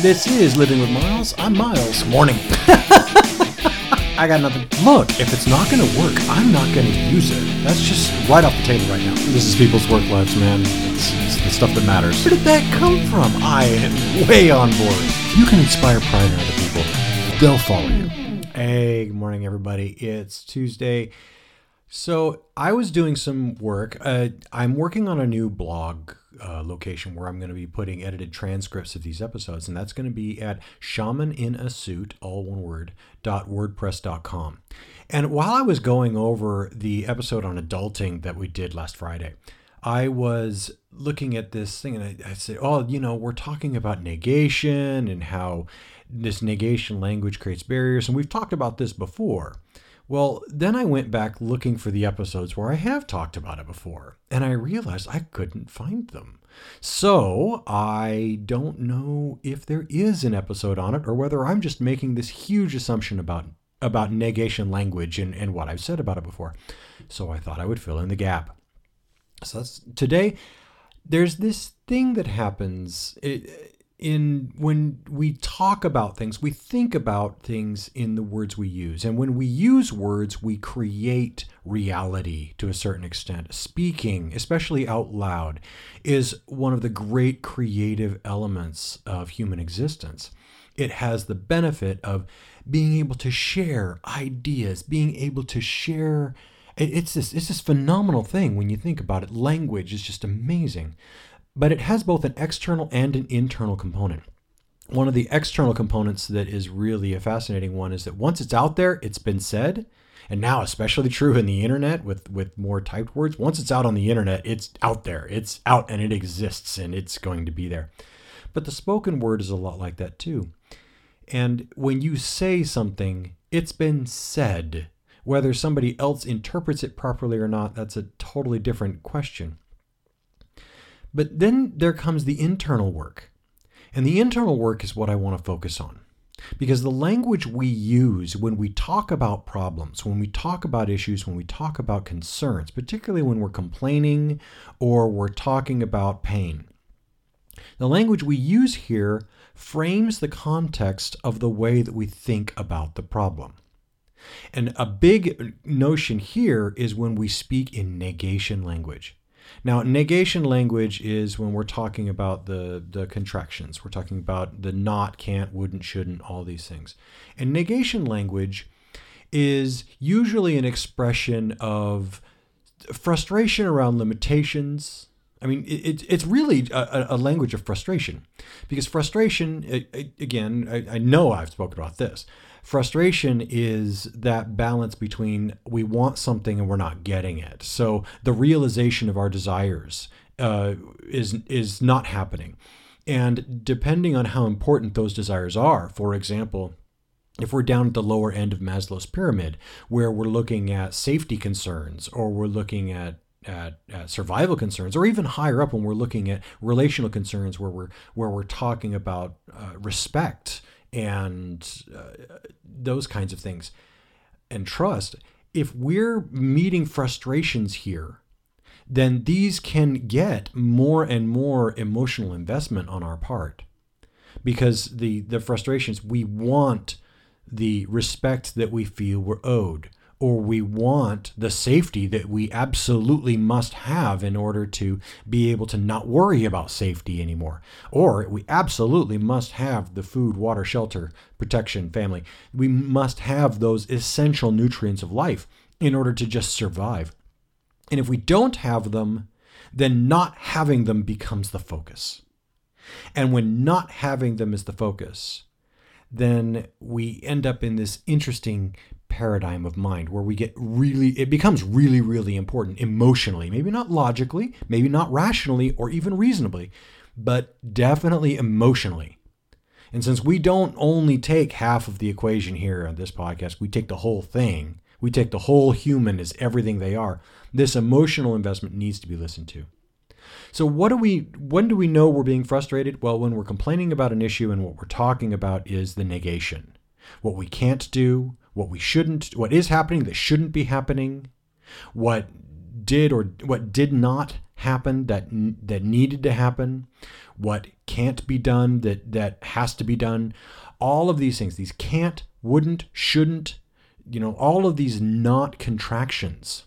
This is Living with Miles. I'm Miles. Morning. I got nothing. Look, if it's not going to work, I'm not going to use it. That's just right off the table right now. This is people's work lives, man. It's, it's the stuff that matters. Where did that come from? I am way on board. If you can inspire pride in other people, they'll follow you. Hey, good morning, everybody. It's Tuesday. So I was doing some work. Uh, I'm working on a new blog uh, location where I'm going to be putting edited transcripts of these episodes, and that's going to be at shaman in a suit, all one word, dot wordpress.com. And while I was going over the episode on adulting that we did last Friday, I was looking at this thing and I, I said, oh, you know, we're talking about negation and how this negation language creates barriers. And we've talked about this before. Well, then I went back looking for the episodes where I have talked about it before, and I realized I couldn't find them. So I don't know if there is an episode on it or whether I'm just making this huge assumption about about negation language and, and what I've said about it before. So I thought I would fill in the gap. So today, there's this thing that happens. It, in when we talk about things, we think about things in the words we use. And when we use words, we create reality to a certain extent. Speaking, especially out loud, is one of the great creative elements of human existence. It has the benefit of being able to share ideas, being able to share it's this it's this phenomenal thing when you think about it. Language is just amazing but it has both an external and an internal component. One of the external components that is really a fascinating one is that once it's out there, it's been said, and now especially true in the internet with with more typed words. Once it's out on the internet, it's out there. It's out and it exists and it's going to be there. But the spoken word is a lot like that too. And when you say something, it's been said. Whether somebody else interprets it properly or not, that's a totally different question. But then there comes the internal work. And the internal work is what I want to focus on. Because the language we use when we talk about problems, when we talk about issues, when we talk about concerns, particularly when we're complaining or we're talking about pain, the language we use here frames the context of the way that we think about the problem. And a big notion here is when we speak in negation language. Now, negation language is when we're talking about the, the contractions. We're talking about the not, can't, wouldn't, shouldn't, all these things. And negation language is usually an expression of frustration around limitations. I mean, it, it's really a, a, language of frustration because frustration, again, I, I know I've spoken about this. Frustration is that balance between we want something and we're not getting it. So the realization of our desires uh, is is not happening. And depending on how important those desires are, for example, if we're down at the lower end of Maslow's pyramid, where we're looking at safety concerns or we're looking at at, at, survival concerns, or even higher up when we're looking at relational concerns, where we're where we're talking about uh, respect and uh, those kinds of things. And trust if we're meeting frustrations here then these can get more and more emotional investment on our part because the the frustrations we want the respect that we feel we're owed or we want the safety that we absolutely must have in order to be able to not worry about safety anymore. Or we absolutely must have the food, water, shelter, protection, family. We must have those essential nutrients of life in order to just survive. And if we don't have them, then not having them becomes the focus. And when not having them is the focus, then we end up in this interesting paradigm of mind where we get really, it becomes really, really important emotionally. Maybe not logically, maybe not rationally or even reasonably, but definitely emotionally. And since we don't only take half of the equation here on this podcast, we take the whole thing. We take the whole human as everything they are. This emotional investment needs to be listened to. So what do we when do we know we're being frustrated? Well, when we're complaining about an issue and what we're talking about is the negation. What we can't do, what we shouldn't, what is happening that shouldn't be happening, what did or what did not happen that that needed to happen, what can't be done that that has to be done. All of these things, these can't, wouldn't, shouldn't, you know, all of these not contractions.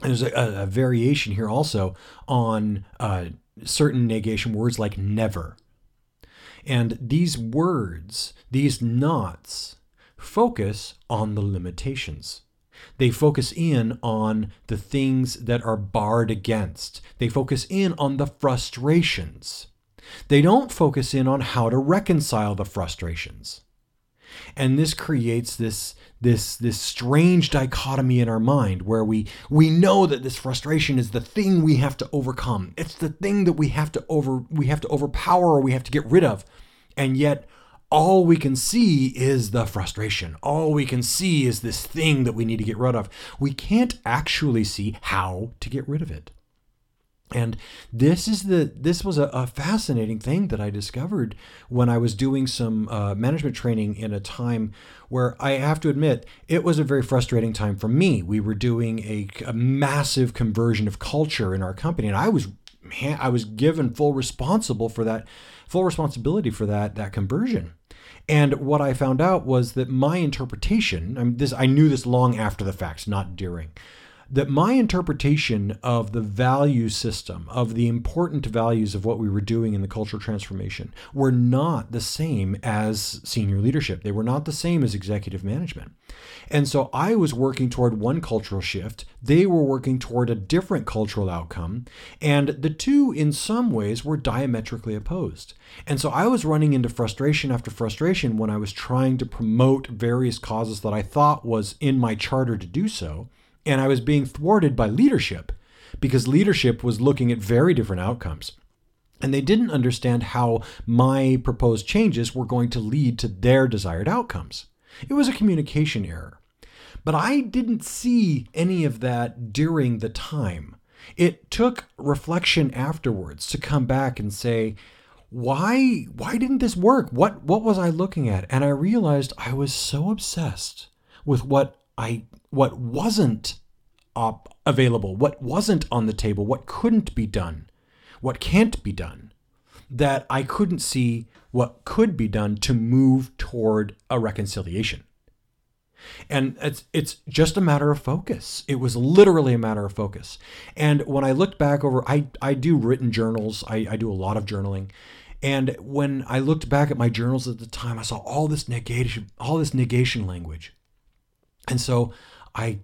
There's a, a variation here also on uh, certain negation words like never. And these words, these nots, focus on the limitations. They focus in on the things that are barred against. They focus in on the frustrations. They don't focus in on how to reconcile the frustrations. And this creates this this this strange dichotomy in our mind where we we know that this frustration is the thing we have to overcome. It's the thing that we have to over we have to overpower or we have to get rid of. And yet all we can see is the frustration. All we can see is this thing that we need to get rid of. We can't actually see how to get rid of it. And this is the this was a, a, fascinating thing that I discovered when I was doing some uh, management training in a time where I have to admit it was a very frustrating time for me. We were doing a, a massive conversion of culture in our company, and I was man, I was given full responsible for that full responsibility for that that conversion. And what I found out was that my interpretation, I mean, this I knew this long after the fact, not during that my interpretation of the value system, of the important values of what we were doing in the cultural transformation, were not the same as senior leadership. They were not the same as executive management. And so I was working toward one cultural shift, they were working toward a different cultural outcome, and the two, in some ways, were diametrically opposed. And so I was running into frustration after frustration when I was trying to promote various causes that I thought was in my charter to do so and I was being thwarted by leadership because leadership was looking at very different outcomes. And they didn't understand how my proposed changes were going to lead to their desired outcomes. It was a communication error. But I didn't see any of that during the time. It took reflection afterwards to come back and say, why why didn't this work? What what was I looking at? And I realized I was so obsessed with what I what wasn't up available, what wasn't on the table, what couldn't be done, what can't be done, that I couldn't see what could be done to move toward a reconciliation. And it's it's just a matter of focus. It was literally a matter of focus. And when I looked back over, I, I do written journals. I, I do a lot of journaling. And when I looked back at my journals at the time, I saw all this negation, all this negation language. And so I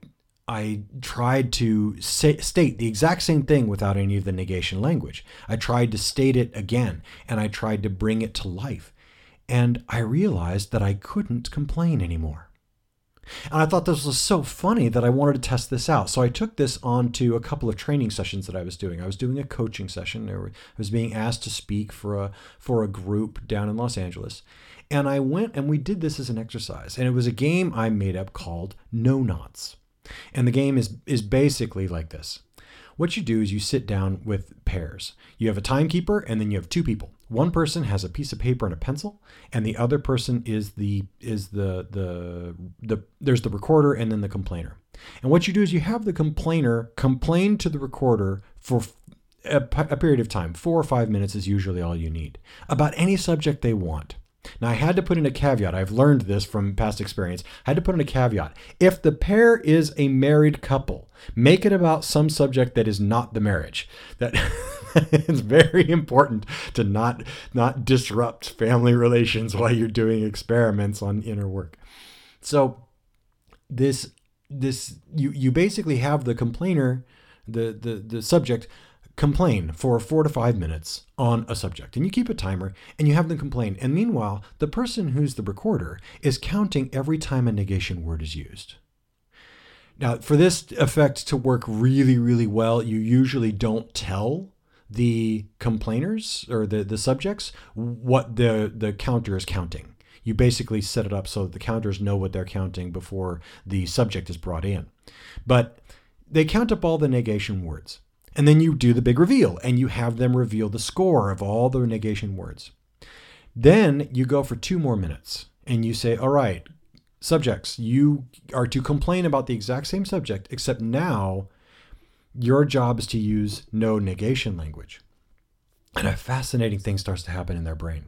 I tried to say, state the exact same thing without any of the negation language. I tried to state it again and I tried to bring it to life. And I realized that I couldn't complain anymore. And I thought this was so funny that I wanted to test this out. So I took this on to a couple of training sessions that I was doing. I was doing a coaching session. I was being asked to speak for a for a group down in Los Angeles. And I went and we did this as an exercise. And it was a game I made up called No Nots. And the game is is basically like this. What you do is you sit down with pairs. You have a timekeeper and then you have two people. One person has a piece of paper and a pencil, and the other person is the is the the the there's the recorder and then the complainer. And what you do is you have the complainer complain to the recorder for a, a period of time. Four or five minutes is usually all you need about any subject they want. Now, I had to put in a caveat. I've learned this from past experience. I had to put in a caveat. If the pair is a married couple, make it about some subject that is not the marriage. That it's very important to not not disrupt family relations while you're doing experiments on inner work. So this this you you basically have the complainer, the the the subject complain for four to five minutes on a subject. And you keep a timer and you have them complain. And meanwhile, the person who's the recorder is counting every time a negation word is used. Now, for this effect to work really, really well, you usually don't tell the complainers or the, the subjects what the, the counter is counting. You basically set it up so that the counters know what they're counting before the subject is brought in. But they count up all the negation words. And then you do the big reveal and you have them reveal the score of all the negation words. Then you go for two more minutes and you say, all right, subjects, you are to complain about the exact same subject, except now your job is to use no negation language. And a fascinating thing starts to happen in their brain.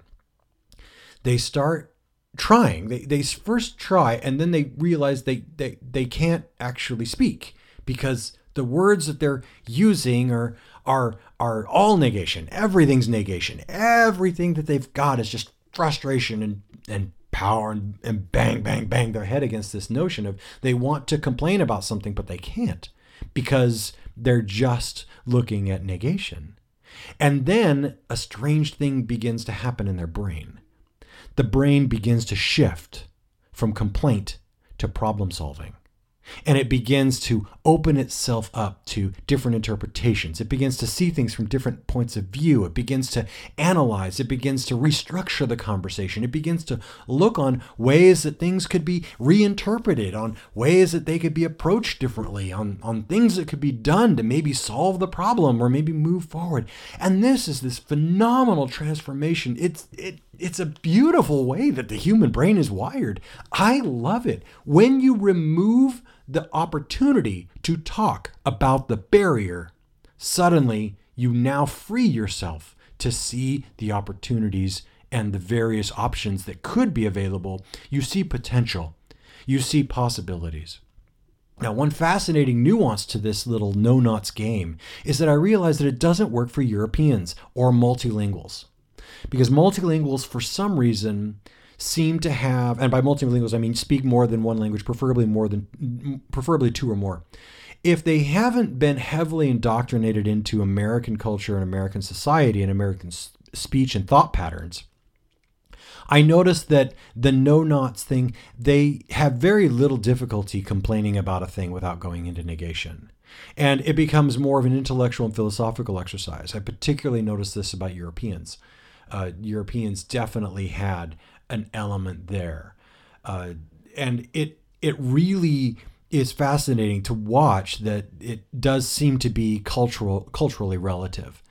They start trying. They, they first try and then they realize they, they, they can't actually speak because the words that they're using are are are all negation. Everything's negation. Everything that they've got is just frustration and and power and, and bang bang bang their head against this notion of they want to complain about something but they can't because they're just looking at negation. And then a strange thing begins to happen in their brain. The brain begins to shift from complaint to problem solving and it begins to open itself up to different interpretations. It begins to see things from different points of view. It begins to analyze. It begins to restructure the conversation. It begins to look on ways that things could be reinterpreted, on ways that they could be approached differently, on, on things that could be done to maybe solve the problem or maybe move forward. And this is this phenomenal transformation. It's it it's a beautiful way that the human brain is wired. I love it. When you remove the opportunity to talk about the barrier, suddenly you now free yourself to see the opportunities and the various options that could be available. You see potential, you see possibilities. Now, one fascinating nuance to this little no nots game is that I realize that it doesn't work for Europeans or multilinguals. Because multilinguals, for some reason, seem to have, and by multilinguals I mean speak more than one language, preferably more than, preferably two or more. If they haven't been heavily indoctrinated into American culture and American society and American speech and thought patterns, I noticed that the no nots thing, they have very little difficulty complaining about a thing without going into negation. And it becomes more of an intellectual and philosophical exercise. I particularly noticed this about Europeans. Uh, Europeans definitely had an element there, uh, and it it really is fascinating to watch that it does seem to be cultural culturally relative.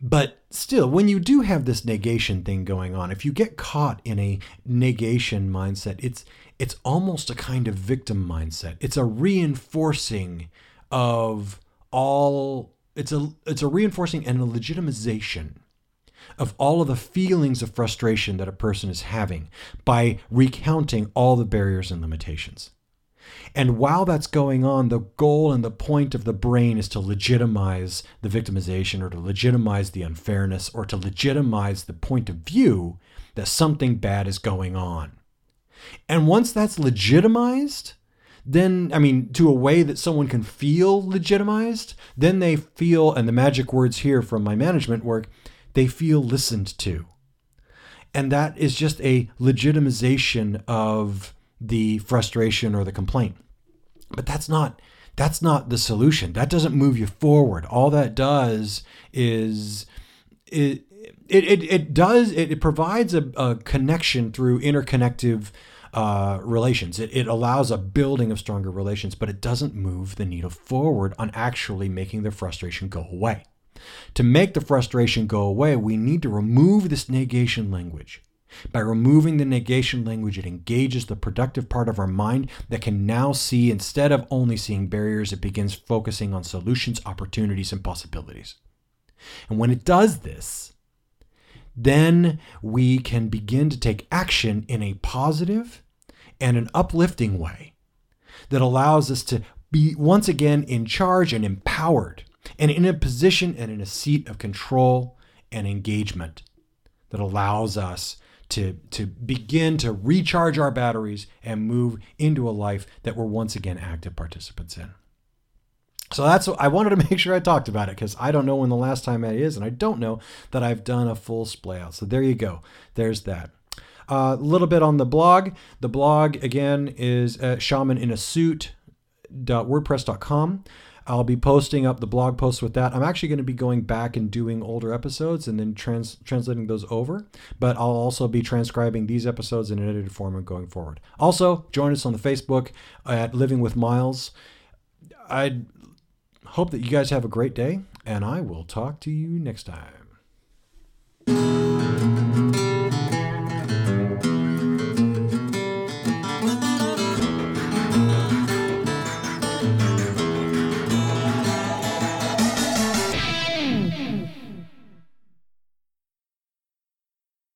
But still, when you do have this negation thing going on, if you get caught in a negation mindset, it's it's almost a kind of victim mindset. It's a reinforcing of all it's a it's a reinforcing and a legitimization of all of the feelings of frustration that a person is having by recounting all the barriers and limitations. And while that's going on, the goal and the point of the brain is to legitimize the victimization or to legitimize the unfairness or to legitimize the point of view that something bad is going on. And once that's legitimized, then, I mean, to a way that someone can feel legitimized, then they feel, and the magic words here from my management work, they feel listened to. And that is just a legitimization of the frustration or the complaint. But that's not that's not the solution. That doesn't move you forward. All that does is it it, it, it does it, it provides a, a connection through interconnective uh, relations. It, it allows a building of stronger relations, but it doesn't move the needle forward on actually making the frustration go away. To make the frustration go away, we need to remove this negation language. By removing the negation language, it engages the productive part of our mind that can now see, instead of only seeing barriers, it begins focusing on solutions, opportunities, and possibilities. And when it does this, then we can begin to take action in a positive and an uplifting way that allows us to be once again in charge and empowered and in a position and in a seat of control and engagement that allows us to, to begin to recharge our batteries and move into a life that we're once again active participants in. So that's what I wanted to make sure I talked about it because I don't know when the last time that is, and I don't know that I've done a full splay out. So there you go. There's that. A uh, little bit on the blog. The blog again is at shamaninasuit.wordpress.com. I'll be posting up the blog post with that. I'm actually going to be going back and doing older episodes and then trans- translating those over, but I'll also be transcribing these episodes in an edited format going forward. Also, join us on the Facebook at Living with Miles. I hope that you guys have a great day, and I will talk to you next time.